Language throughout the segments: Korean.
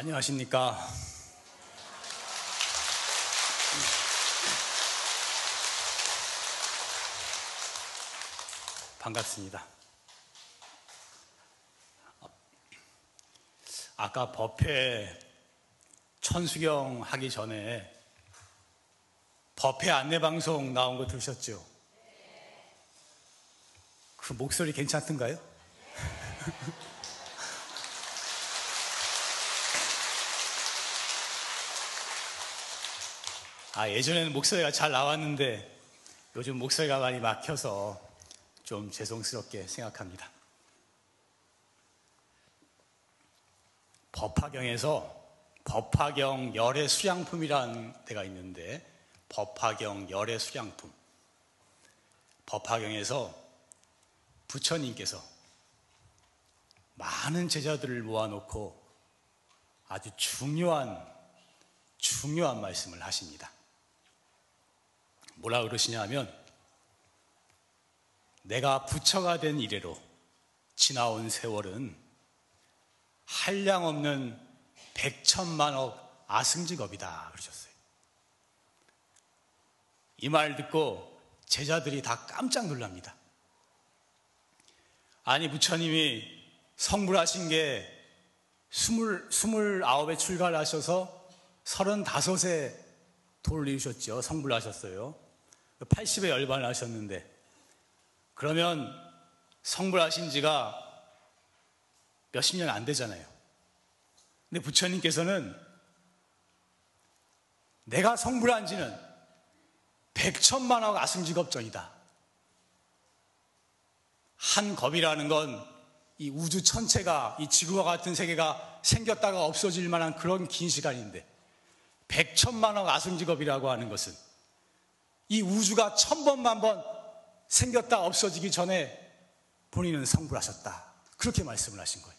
안녕하십니까. 반갑습니다. 아까 법회 천수경 하기 전에 법회 안내방송 나온 거 들으셨죠? 그 목소리 괜찮던가요? 아, 예전에는 목소리가 잘 나왔는데 요즘 목소리가 많이 막혀서 좀 죄송스럽게 생각합니다. 법화경에서 법화경 열애 수량품이라는 데가 있는데 법화경 열애 수량품 법화경에서 부처님께서 많은 제자들을 모아놓고 아주 중요한 중요한 말씀을 하십니다. 뭐라 그러시냐 하면 내가 부처가 된 이래로 지나온 세월은 한량 없는 백천만억 아승직업이다 그러셨어요. 이 말 듣고 제자들이 다 깜짝 놀랍니다. 아니 부처님이 성불하신 게 스물 스물아홉에 출가를 하셔서 서른다섯에 돌리셨죠. 성불하셨어요. 80에 열반을 하셨는데 그러면 성불하신 지가 몇십 년 안 되잖아요. 근데 부처님께서는 내가 성불한 지는 백천만억 아승직업 전이다. 한 겁이라는 건 이 우주 천체가 이 지구와 같은 세계가 생겼다가 없어질 만한 그런 긴 시간인데 백천만억 아승직업이라고 하는 것은 이 우주가 천번만 번 생겼다 없어지기 전에 본인은 성불하셨다. 그렇게 말씀을 하신 거예요.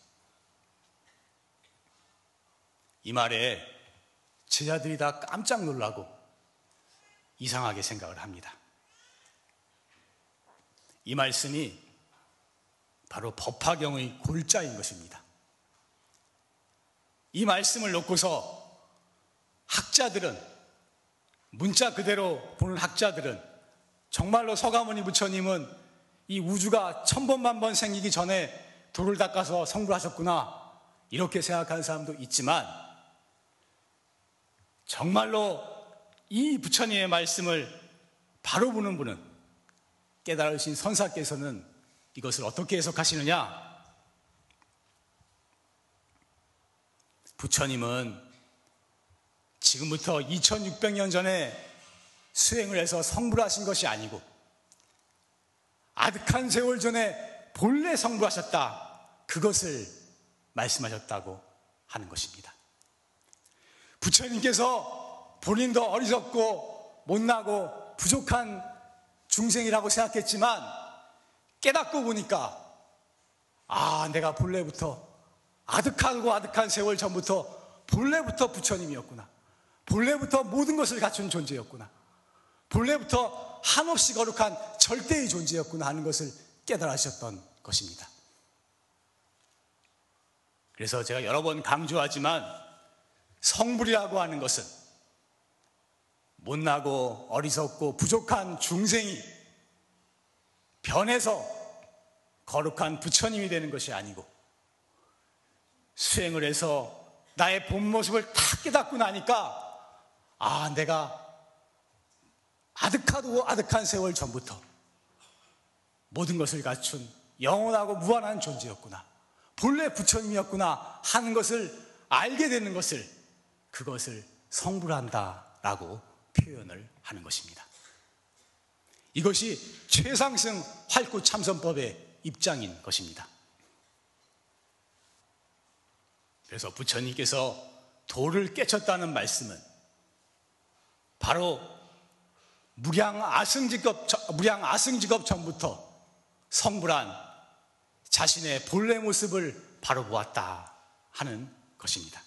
이 말에 제자들이 다 깜짝 놀라고 이상하게 생각을 합니다. 이 말씀이 바로 법화경의 골자인 것입니다. 이 말씀을 놓고서 학자들은 문자 그대로 보는 학자들은 정말로 서가모니 부처님은 이 우주가 천번만 번 생기기 전에 돌을 닦아서 성불하셨구나 이렇게 생각하는 사람도 있지만 정말로 이 부처님의 말씀을 바로 보는 분은 깨달으신 선사께서는 이것을 어떻게 해석하시느냐? 부처님은 지금부터 2600년 전에 수행을 해서 성불하신 것이 아니고 아득한 세월 전에 본래 성불하셨다. 그것을 말씀하셨다고 하는 것입니다. 부처님께서 본인도 어리석고 못나고 부족한 중생이라고 생각했지만 깨닫고 보니까 아, 내가 본래부터 아득하고 아득한 세월 전부터 본래부터 부처님이었구나. 본래부터 모든 것을 갖춘 존재였구나. 본래부터 한없이 거룩한 절대의 존재였구나 하는 것을 깨달으셨던 것입니다. 그래서 제가 여러 번 강조하지만 성불이라고 하는 것은 못나고 어리석고 부족한 중생이 변해서 거룩한 부처님이 되는 것이 아니고 수행을 해서 나의 본 모습을 다 깨닫고 나니까 아, 내가 아득하고 아득한 세월 전부터 모든 것을 갖춘 영원하고 무한한 존재였구나. 본래 부처님이었구나 하는 것을 알게 되는 것을 그것을 성불한다라고 표현을 하는 것입니다. 이것이 최상승 활구 참선법의 입장인 것입니다. 그래서 부처님께서 돌을 깨쳤다는 말씀은 바로 무량 아승직업, 무량 아승직업 전부터 성불한 자신의 본래 모습을 바로 보았다 하는 것입니다.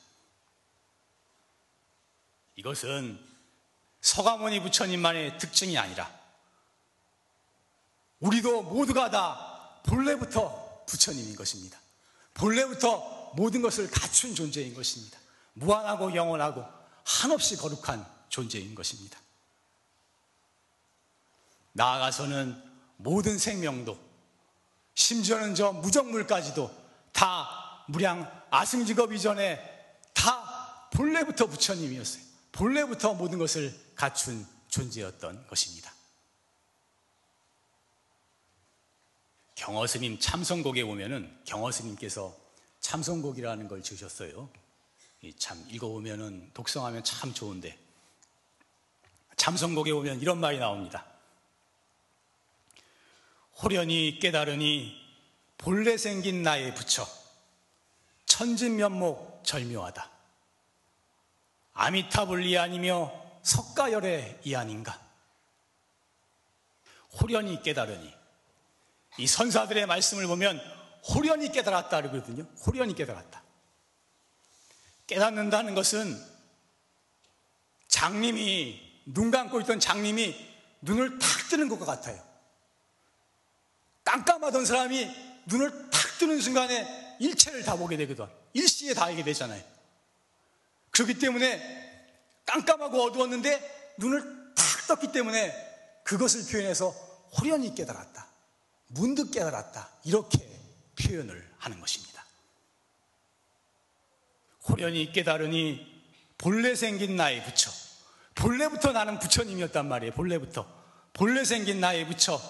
이것은 서가모니 부처님만의 특징이 아니라 우리도 모두가 다 본래부터 부처님인 것입니다. 본래부터 모든 것을 갖춘 존재인 것입니다. 무한하고 영원하고 한없이 거룩한 존재인 것입니다. 나아가서는 모든 생명도 심지어는 저 무정물까지도 다 무량 아승직업 이전에 다 본래부터 부처님이었어요. 본래부터 모든 것을 갖춘 존재였던 것입니다. 경어스님 참선곡에 보면은 경어스님께서 참선곡이라는 걸 지으셨어요. 참 읽어보면은 독성하면 참 좋은데 참선곡에 보면 이런 말이 나옵니다. 호련히 깨달으니 본래 생긴 나의 부처 천진면목 절묘하다. 아미타불리 아니며 석가열의 이 아닌가. 호련히 깨달으니 이 선사들의 말씀을 보면 호련히 깨달았다 그러거든요. 호련히 깨달았다. 깨닫는다는 것은 장님이 눈 감고 있던 장님이 눈을 탁 뜨는 것과 같아요. 깜깜하던 사람이 눈을 탁 뜨는 순간에 일체를 다 보게 되거든. 일시에 다 알게 되잖아요. 그렇기 때문에 깜깜하고 어두웠는데 눈을 탁 떴기 때문에 그것을 표현해서 호련히 깨달았다. 문득 깨달았다. 이렇게 표현을 하는 것입니다. 호련히 깨달으니 본래 생긴 나의 부처. 본래부터 나는 부처님이었단 말이에요. 본래부터. 본래 생긴 나의 부처.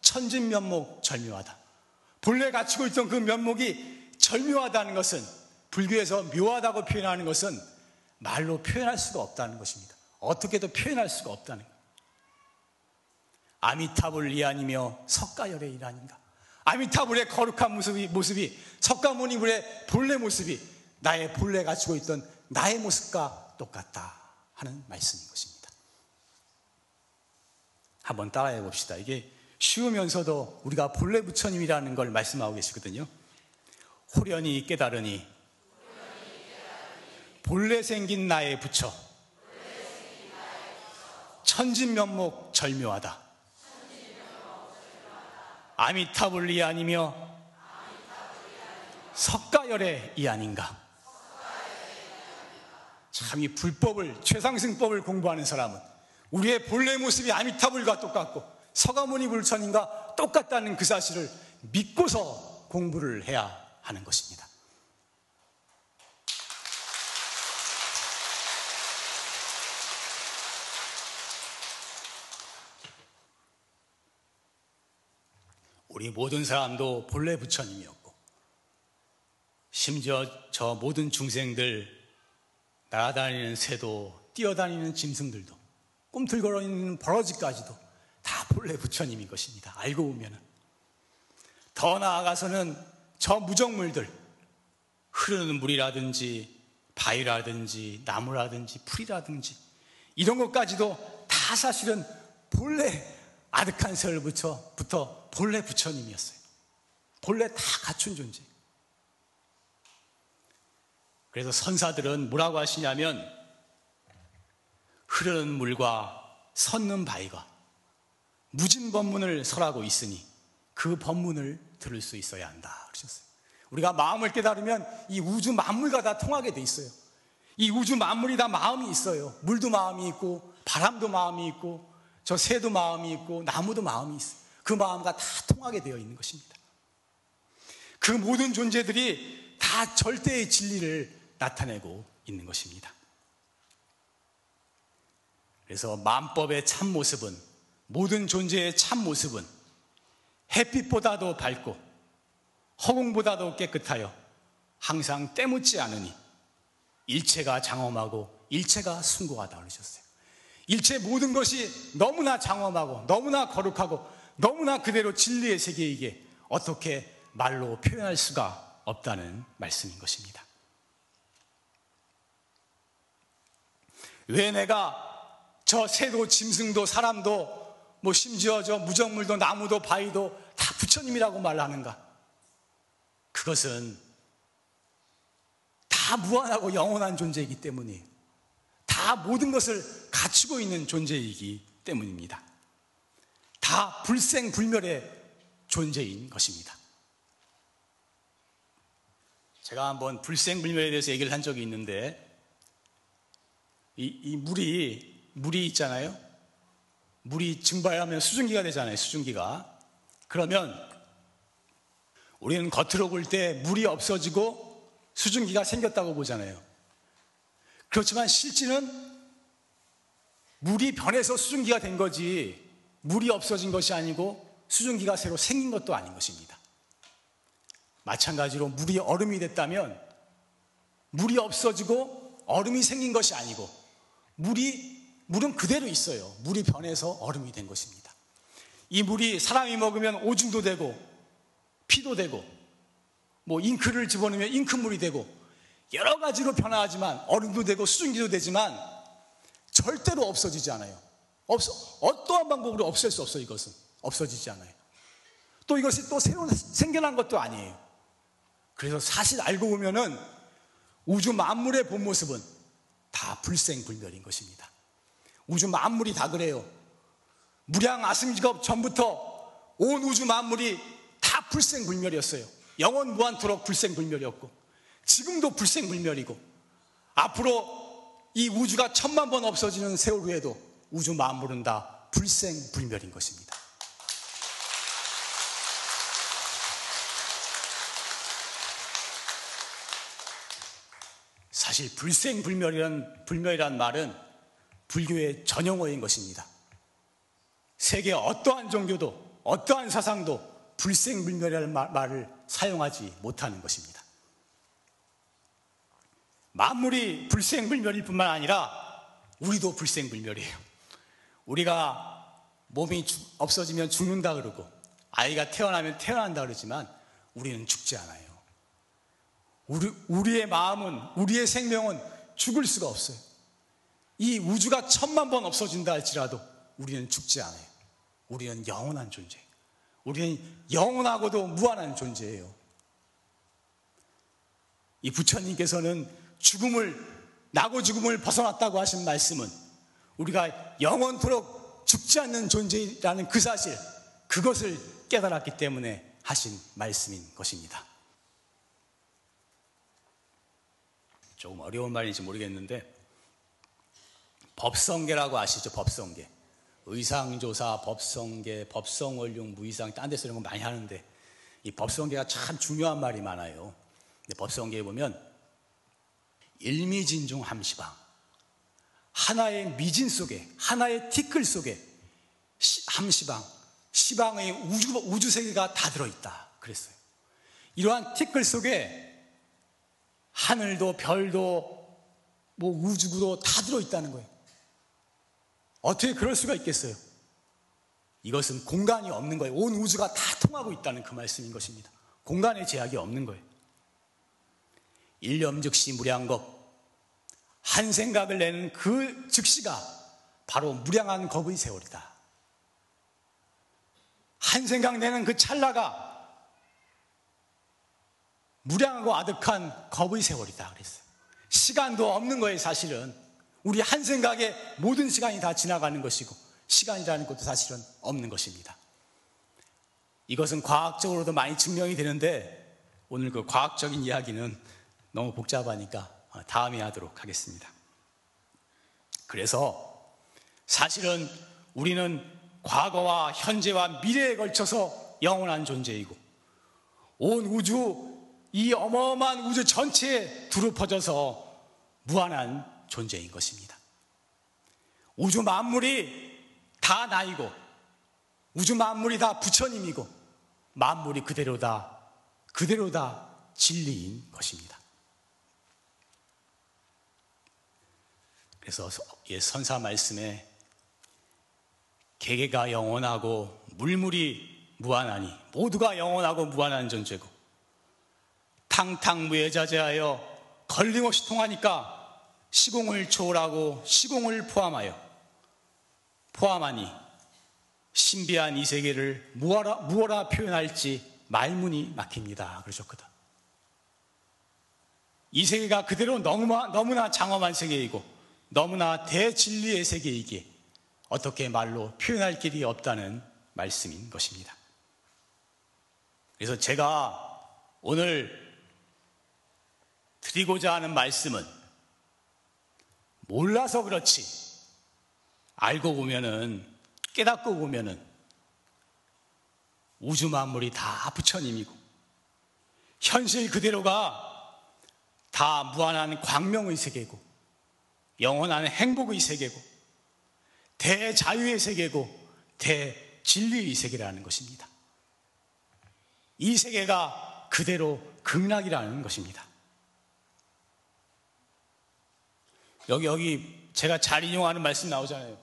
천진 면목 절묘하다. 본래 갖추고 있던 그 면목이 절묘하다는 것은 불교에서 묘하다고 표현하는 것은 말로 표현할 수가 없다는 것입니다. 어떻게도 표현할 수가 없다는 것. 아미타불 이아니며 석가열의 일 아닌가. 아미타불의 거룩한 모습이, 모습이 석가모니불의 본래 모습이 나의 본래 갖추고 있던 나의 모습과 똑같다 하는 말씀인 것입니다. 한번 따라해 봅시다. 이게 쉬우면서도 우리가 본래 부처님이라는 걸 말씀하고 계시거든요. 호련히 깨달으니 본래 생긴 나의 부처 천진면목 절묘하다. 아미타불리 아니며 석가열의 이 아닌가. 참 이 불법을 최상승법을 공부하는 사람은 우리의 본래 모습이 아미타불과 똑같고 서가모니 불천인가 똑같다는 그 사실을 믿고서 공부를 해야 하는 것입니다. 우리 모든 사람도 본래 부처님이었고, 심지어 저 모든 중생들, 날아다니는 새도, 뛰어다니는 짐승들도, 꿈틀거려 있는 버러지까지도 다 본래 부처님인 것입니다. 알고 보면은. 더 나아가서는 저 무정물들, 흐르는 물이라든지, 바위라든지, 나무라든지, 풀이라든지, 이런 것까지도 다 사실은 본래 아득한 세월부터 본래 부처님이었어요. 본래 다 갖춘 존재. 그래서 선사들은 뭐라고 하시냐면 흐르는 물과 섰는 바위가 무진 법문을 설하고 있으니 그 법문을 들을 수 있어야 한다. 그러셨어요. 우리가 마음을 깨달으면 이 우주 만물과 다 통하게 돼 있어요. 이 우주 만물이 다 마음이 있어요. 물도 마음이 있고, 바람도 마음이 있고, 저 새도 마음이 있고, 나무도 마음이 있어요. 그 마음과 다 통하게 되어 있는 것입니다. 그 모든 존재들이 다 절대의 진리를 나타내고 있는 것입니다. 그래서 만법의 참 모습은 모든 존재의 참 모습은 햇빛보다도 밝고 허공보다도 깨끗하여 항상 때묻지 않으니 일체가 장엄하고 일체가 숭고하다 그러셨어요. 일체 모든 것이 너무나 장엄하고 너무나 거룩하고 너무나 그대로 진리의 세계이기에 어떻게 말로 표현할 수가 없다는 말씀인 것입니다. 왜 내가 저 새도 짐승도 사람도 뭐 심지어 저 무정물도 나무도 바위도 다 부처님이라고 말하는가? 그것은 다 무한하고 영원한 존재이기 때문이에요. 다 모든 것을 갖추고 있는 존재이기 때문입니다. 다 불생불멸의 존재인 것입니다. 제가 한번 불생불멸에 대해서 얘기를 한 적이 있는데 이, 이 물이 물이 있잖아요. 물이 증발하면 수증기가 되잖아요. 수증기가. 그러면 우리는 겉으로 볼 때 물이 없어지고 수증기가 생겼다고 보잖아요. 그렇지만 실제는 물이 변해서 수증기가 된 거지 물이 없어진 것이 아니고 수증기가 새로 생긴 것도 아닌 것입니다. 마찬가지로 물이 얼음이 됐다면 물이 없어지고 얼음이 생긴 것이 아니고 물이 물은 그대로 있어요. 물이 변해서 얼음이 된 것입니다. 이 물이 사람이 먹으면 오줌도 되고 피도 되고 뭐 잉크를 집어넣으면 잉크물이 되고 여러 가지로 변화하지만 얼음도 되고 수증기도 되지만 절대로 없어지지 않아요. 없어, 어떠한 방법으로 없앨 수 없어 이것은. 없어지지 않아요. 또 이것이 또 새로 생겨난 것도 아니에요. 그래서 사실 알고 보면은 우주 만물의 본 모습은 다 불생불멸인 것입니다. 우주 만물이 다 그래요. 무량 아승직업 전부터 온 우주 만물이 다 불생불멸이었어요. 영원 무한토록 불생불멸이었고 지금도 불생불멸이고 앞으로 이 우주가 천만 번 없어지는 세월 후에도 우주 만물은 다 불생불멸인 것입니다. 사실 불생불멸이란 불멸이란 말은 불교의 전용어인 것입니다. 세계 어떠한 종교도 어떠한 사상도 불생불멸이라는 말을 사용하지 못하는 것입니다. 만물이 불생불멸일 뿐만 아니라 우리도 불생불멸이에요. 우리가 몸이 없어지면 죽는다 그러고 아이가 태어나면 태어난다 그러지만 우리는 죽지 않아요. 우리, 우리의 마음은, 우리의 생명은 죽을 수가 없어요. 이 우주가 천만 번 없어진다 할지라도 우리는 죽지 않아요. 우리는 영원한 존재. 우리는 영원하고도 무한한 존재예요. 이 부처님께서는 죽음을 나고 죽음을 벗어났다고 하신 말씀은 우리가 영원토록 죽지 않는 존재라는 그 사실 그것을 깨달았기 때문에 하신 말씀인 것입니다. 조금 어려운 말인지 모르겠는데 법성계라고 아시죠? 법성계. 의상조사, 법성계, 법성원룡, 무의상 딴 데서 이런 거 많이 하는데 이 법성계가 참 중요한 말이 많아요. 법성계에 보면 일미진중 함시방. 하나의 미진 속에, 하나의 티끌 속에 함시방, 시방의 우주, 우주 세계가 다 들어있다. 그랬어요. 이러한 티끌 속에 하늘도 별도 뭐 우주구도 다 들어있다는 거예요. 어떻게 그럴 수가 있겠어요? 이것은 공간이 없는 거예요. 온 우주가 다 통하고 있다는 그 말씀인 것입니다. 공간의 제약이 없는 거예요. 일념 즉시 무량겁, 한 생각을 내는 그 즉시가 바로 무량한 겁의 세월이다. 한 생각 내는 그 찰나가 무량하고 아득한 겁의 세월이다. 그랬어요. 시간도 없는 거예요, 사실은. 우리 한 생각에 모든 시간이 다 지나가는 것이고, 시간이라는 것도 사실은 없는 것입니다. 이것은 과학적으로도 많이 증명이 되는데, 오늘 그 과학적인 이야기는 너무 복잡하니까 어, 다음에 하도록 하겠습니다. 그래서 사실은 우리는 과거와 현재와 미래에 걸쳐서 영원한 존재이고 온 우주 이 어마어마한 우주 전체에 두루 퍼져서 무한한 존재인 것입니다. 우주 만물이 다 나이고 우주 만물이 다 부처님이고 만물이 그대로다 그대로다 진리인 것입니다. 그래서 예, 선사 말씀에 개개가 영원하고 물물이 무한하니 모두가 영원하고 무한한 존재고 탕탕무예자제하여 걸림없이 통하니까 시공을 초월하고 시공을 포함하여 포함하니 신비한 이 세계를 무엇라, 무엇라 표현할지 말문이 막힙니다. 그러셨거든. 이 세계가 그대로 너무나, 너무나 장엄한 세계이고 너무나 대진리의 세계이기에 어떻게 말로 표현할 길이 없다는 말씀인 것입니다. 그래서 제가 오늘 드리고자 하는 말씀은 몰라서 그렇지. 알고 보면은, 깨닫고 보면은, 우주 만물이 다 부처님이고, 현실 그대로가 다 무한한 광명의 세계고, 영원한 행복의 세계고, 대자유의 세계고, 대진리의 세계라는 것입니다. 이 세계가 그대로 극락이라는 것입니다. 여기, 여기 제가 잘 인용하는 말씀 나오잖아요.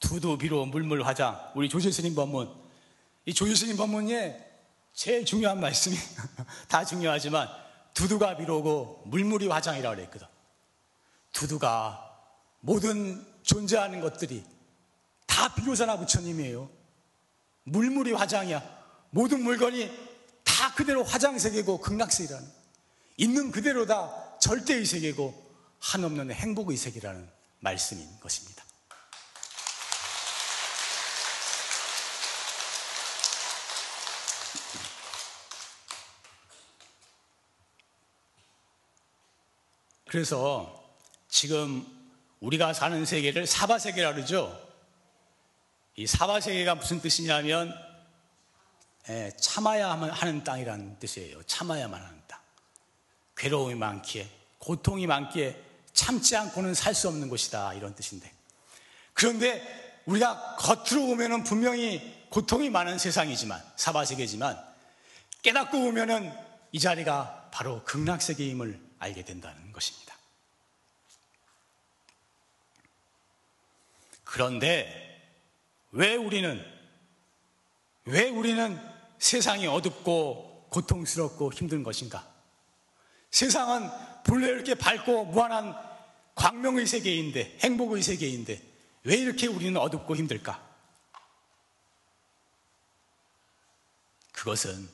두두 비로 물물 화장. 우리 조실스님 법문. 이 조실스님 법문에 제일 중요한 말씀이 다 중요하지만 두두가 비로고 물물이 화장이라고 그랬거든. 두두가 모든 존재하는 것들이 다 비로자나 부처님이에요. 물물이 화장이야. 모든 물건이 다 그대로 화장세계고 극락세계라는. 있는 그대로 다 절대의 세계고 한없는 행복의 세계라는 말씀인 것입니다. 그래서 지금 우리가 사는 세계를 사바 세계라 그러죠. 이 사바 세계가 무슨 뜻이냐면 예, 참아야 하는 땅이라는 뜻이에요. 참아야만 하는 땅. 괴로움이 많기에 고통이 많기에 참지 않고는 살 수 없는 곳이다 이런 뜻인데 그런데 우리가 겉으로 보면은 분명히 고통이 많은 세상이지만 사바세계지만 깨닫고 보면은 이 자리가 바로 극락 세계임을 알게 된다는 것입니다. 그런데 왜 우리는 왜 우리는 세상이 어둡고 고통스럽고 힘든 것인가? 세상은 본래 이렇게 밝고 무한한 광명의 세계인데 행복의 세계인데 왜 이렇게 우리는 어둡고 힘들까? 그것은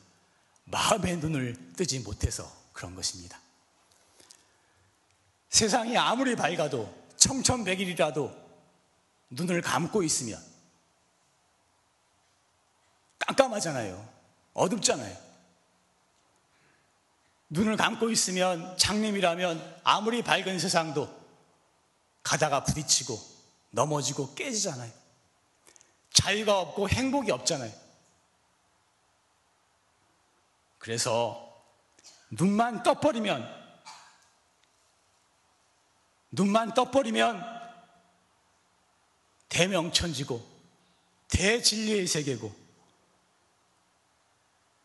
마음의 눈을 뜨지 못해서 그런 것입니다. 세상이 아무리 밝아도 청천백일이라도 눈을 감고 있으면 깜깜하잖아요. 어둡잖아요. 눈을 감고 있으면 장님이라면 아무리 밝은 세상도 가다가 부딪히고 넘어지고 깨지잖아요. 자유가 없고 행복이 없잖아요. 그래서 눈만 떠버리면 눈만 떠버리면 대명천지고 대진리의 세계고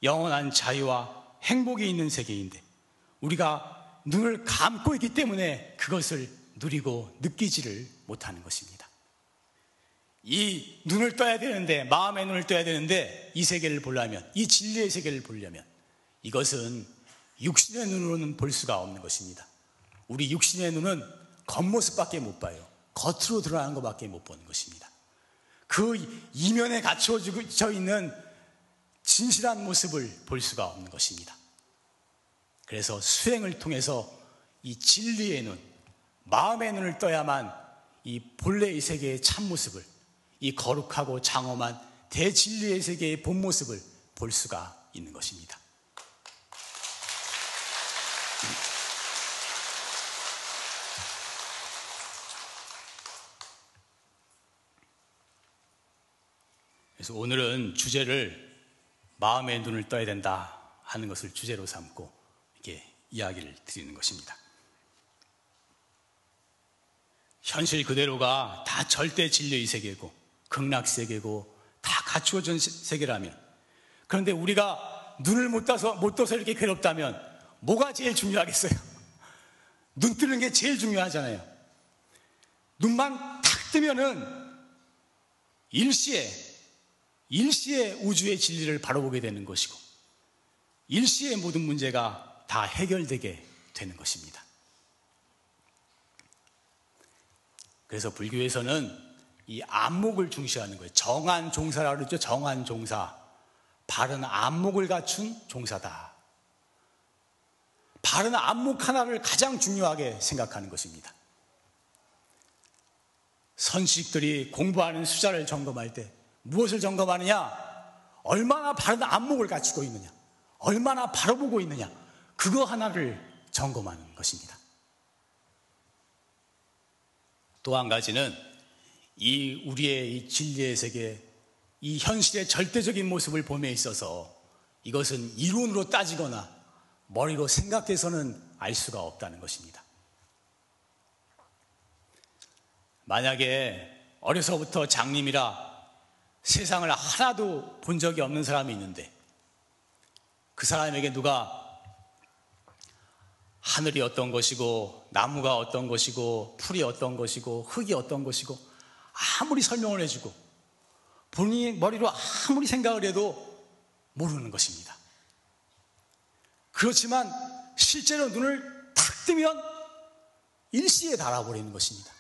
영원한 자유와 행복이 있는 세계인데 우리가 눈을 감고 있기 때문에 그것을 누리고 느끼지를 못하는 것입니다. 이 눈을 떠야 되는데 마음의 눈을 떠야 되는데 이 세계를 보려면 이 진리의 세계를 보려면 이것은 육신의 눈으로는 볼 수가 없는 것입니다. 우리 육신의 눈은 겉모습밖에 못 봐요. 겉으로 드러나는 것밖에 못 보는 것입니다. 그 이면에 갖춰져 있는 진실한 모습을 볼 수가 없는 것입니다. 그래서 수행을 통해서 이 진리의 눈, 마음의 눈을 떠야만 이 본래의 세계의 참모습을, 이 거룩하고 장엄한 대진리의 세계의 본 모습을 볼 수가 있는 것입니다. 그래서 오늘은 주제를 마음의 눈을 떠야 된다 하는 것을 주제로 삼고 이렇게 이야기를 드리는 것입니다. 현실 그대로가 다 절대 진리의 세계고 극락 세계고 다 갖추어진 세계라면 그런데 우리가 눈을 못 떠서 못 떠서 이렇게 괴롭다면 뭐가 제일 중요하겠어요? 눈 뜨는 게 제일 중요하잖아요. 눈만 탁 뜨면은 일시에 일시에 우주의 진리를 바라보게 되는 것이고 일시에 모든 문제가 다 해결되게 되는 것입니다. 그래서 불교에서는 이 안목을 중시하는 거예요. 정한 종사라 그러죠. 정한 종사. 바른 안목을 갖춘 종사다. 바른 안목 하나를 가장 중요하게 생각하는 것입니다. 선식들이 공부하는 숫자를 점검할 때 무엇을 점검하느냐? 얼마나 바른 안목을 갖추고 있느냐? 얼마나 바라보고 있느냐? 그거 하나를 점검하는 것입니다. 또 한 가지는 이 우리의 이 진리의 세계, 이 현실의 절대적인 모습을 봄에 있어서 이것은 이론으로 따지거나 머리로 생각해서는 알 수가 없다는 것입니다. 만약에 어려서부터 장님이라 세상을 하나도 본 적이 없는 사람이 있는데 그 사람에게 누가 하늘이 어떤 것이고 나무가 어떤 것이고 풀이 어떤 것이고 흙이 어떤 것이고 아무리 설명을 해주고 본인이 머리로 아무리 생각을 해도 모르는 것입니다. 그렇지만 실제로 눈을 탁 뜨면 일시에 달아버리는 것입니다.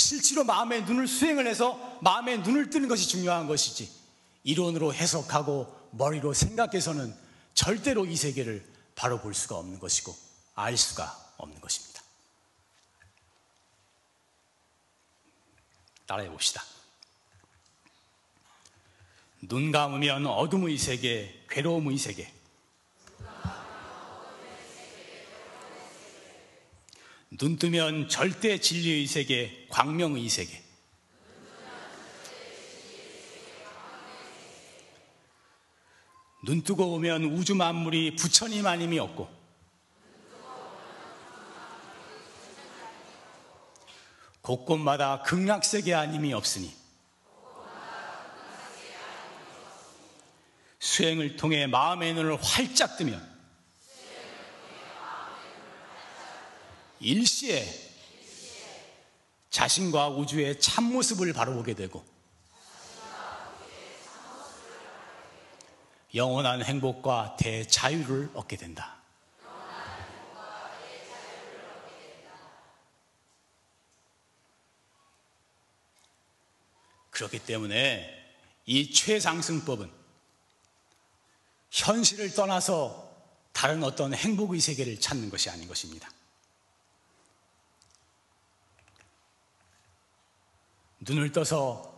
실제로 마음의 눈을 수행을 해서 마음의 눈을 뜨는 것이 중요한 것이지 이론으로 해석하고 머리로 생각해서는 절대로 이 세계를 바로 볼 수가 없는 것이고 알 수가 없는 것입니다. 따라해 봅시다. 눈 감으면 어둠의 세계, 괴로움의 세계. 눈 뜨면 절대 진리의 세계, 광명의 세계. 눈 뜨고 오면 우주 만물이 부처님 아님이 없고. 곳곳마다 극락세계 아님이 없으니. 수행을 통해 마음의 눈을 활짝 뜨면 일시에 자신과 우주의 참모습을 바라보게 되고 영원한 행복과 대자유를 얻게 된다. 그렇기 때문에 이 최상승법은 현실을 떠나서 다른 어떤 행복의 세계를 찾는 것이 아닌 것입니다. 눈을 떠서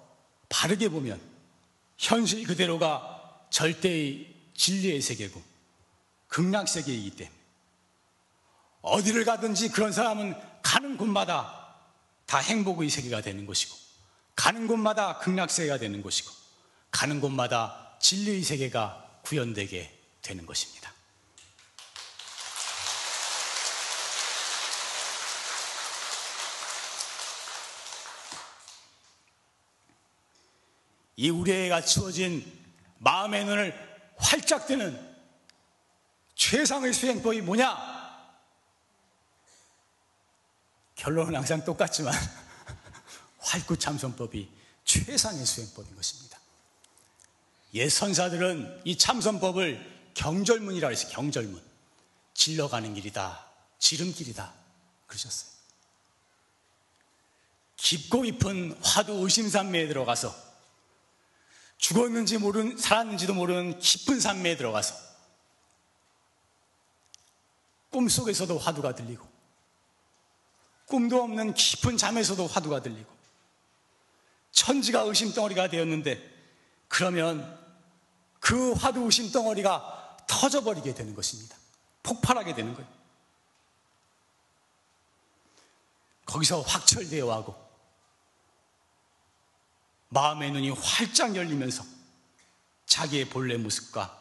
바르게 보면 현실 그대로가 절대의 진리의 세계고 극락 세계이기 때문에 어디를 가든지 그런 사람은 가는 곳마다 다 행복의 세계가 되는 것이고 가는 곳마다 극락 세계가 되는 것이고 가는 곳마다 진리의 세계가 구현되게 되는 것입니다. 이 우리에게 갖추어진 마음의 눈을 활짝 뜨는 최상의 수행법이 뭐냐? 결론은 항상 똑같지만 활구참선법이 최상의 수행법인 것입니다. 옛 선사들은 이 참선법을 경절문이라 해서 경절문. 질러가는 길이다. 지름길이다. 그러셨어요. 깊고 깊은 화두 의심산매에 들어가서 죽었는지 모르는, 살았는지도 모르는 깊은 산매에 들어가서 꿈속에서도 화두가 들리고 꿈도 없는 깊은 잠에서도 화두가 들리고 천지가 의심덩어리가 되었는데 그러면 그 화두 의심덩어리가 터져버리게 되는 것입니다. 폭발하게 되는 거예요. 거기서 확철되어 하고 마음의 눈이 활짝 열리면서 자기의 본래 모습과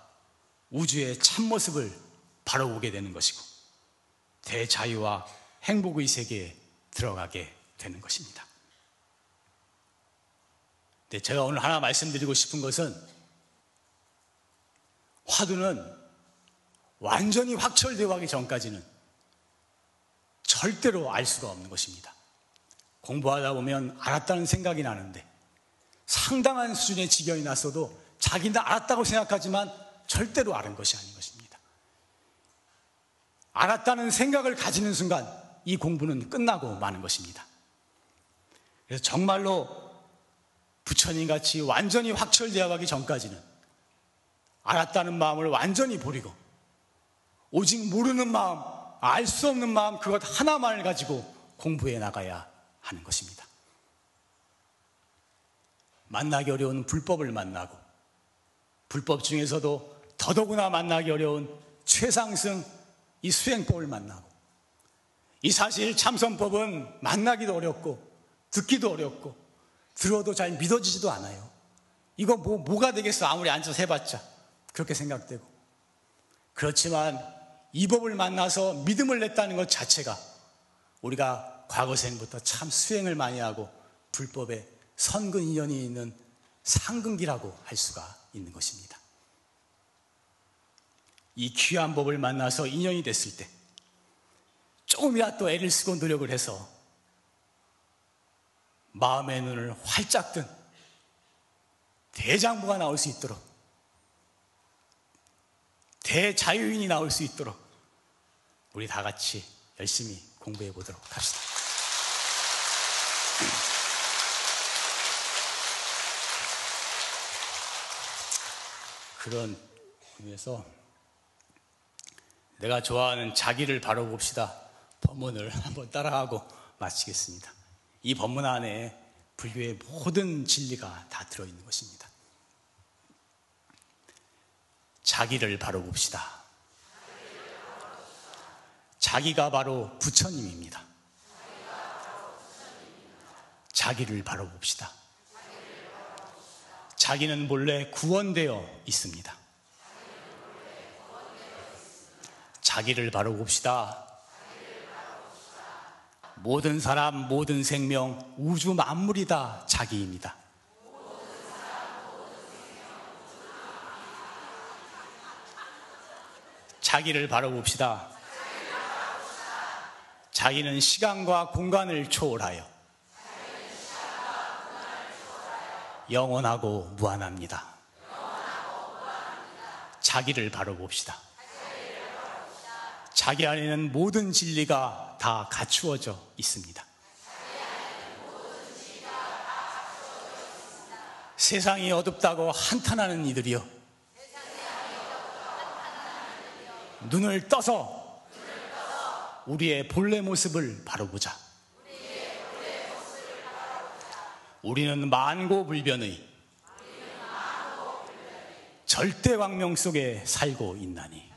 우주의 참모습을 바라보게 되는 것이고 대자유와 행복의 세계에 들어가게 되는 것입니다. 네, 제가 오늘 하나 말씀드리고 싶은 것은 화두는 완전히 확철되어 가기 전까지는 절대로 알 수가 없는 것입니다. 공부하다 보면 알았다는 생각이 나는데 상당한 수준의 지경이 났어도 자기는 알았다고 생각하지만 절대로 아는 것이 아닌 것입니다. 알았다는 생각을 가지는 순간 이 공부는 끝나고 마는 것입니다. 그래서 정말로 부처님 같이 완전히 확철되어 가기 전까지는 알았다는 마음을 완전히 버리고 오직 모르는 마음, 알 수 없는 마음 그것 하나만을 가지고 공부해 나가야 하는 것입니다. 만나기 어려운 불법을 만나고 불법 중에서도 더더구나 만나기 어려운 최상승 이 수행법을 만나고 이 사실 참선법은 만나기도 어렵고 듣기도 어렵고 들어도 잘 믿어지지도 않아요. 이거 뭐 뭐가 되겠어 아무리 앉아서 해봤자 그렇게 생각되고 그렇지만 이 법을 만나서 믿음을 냈다는 것 자체가 우리가 과거생부터 참 수행을 많이 하고 불법에 선근 인연이 있는 상근기라고 할 수가 있는 것입니다. 이 귀한 법을 만나서 인연이 됐을 때 조금이라도 애를 쓰고 노력을 해서 마음의 눈을 활짝 뜬 대장부가 나올 수 있도록 대자유인이 나올 수 있도록 우리 다 같이 열심히 공부해 보도록 합시다. 그런 의미에서 내가 좋아하는 자기를 바로 봅시다. 법문을 한번 따라하고 마치겠습니다. 이 법문 안에 불교의 모든 진리가 다 들어있는 것입니다. 자기를 바로 봅시다. 자기가 바로 부처님입니다. 자기를 바로 봅시다. 자기는 본래 구원되어 있습니다. 자기를 바로 봅시다. 모든 사람, 모든 생명, 우주 만물이 다 자기입니다. 자기를 바로 봅시다. 자기는 시간과 공간을 초월하여 영원하고 무한합니다. 자기를 바로 봅시다. 자기 안에는 모든 진리가 다 갖추어져 있습니다. 세상이 어둡다고 한탄하는 이들이요. 눈을 떠서 우리의 본래 모습을 바로 보자. 우리는 만고불변의 절대 광명 속에 살고 있나니.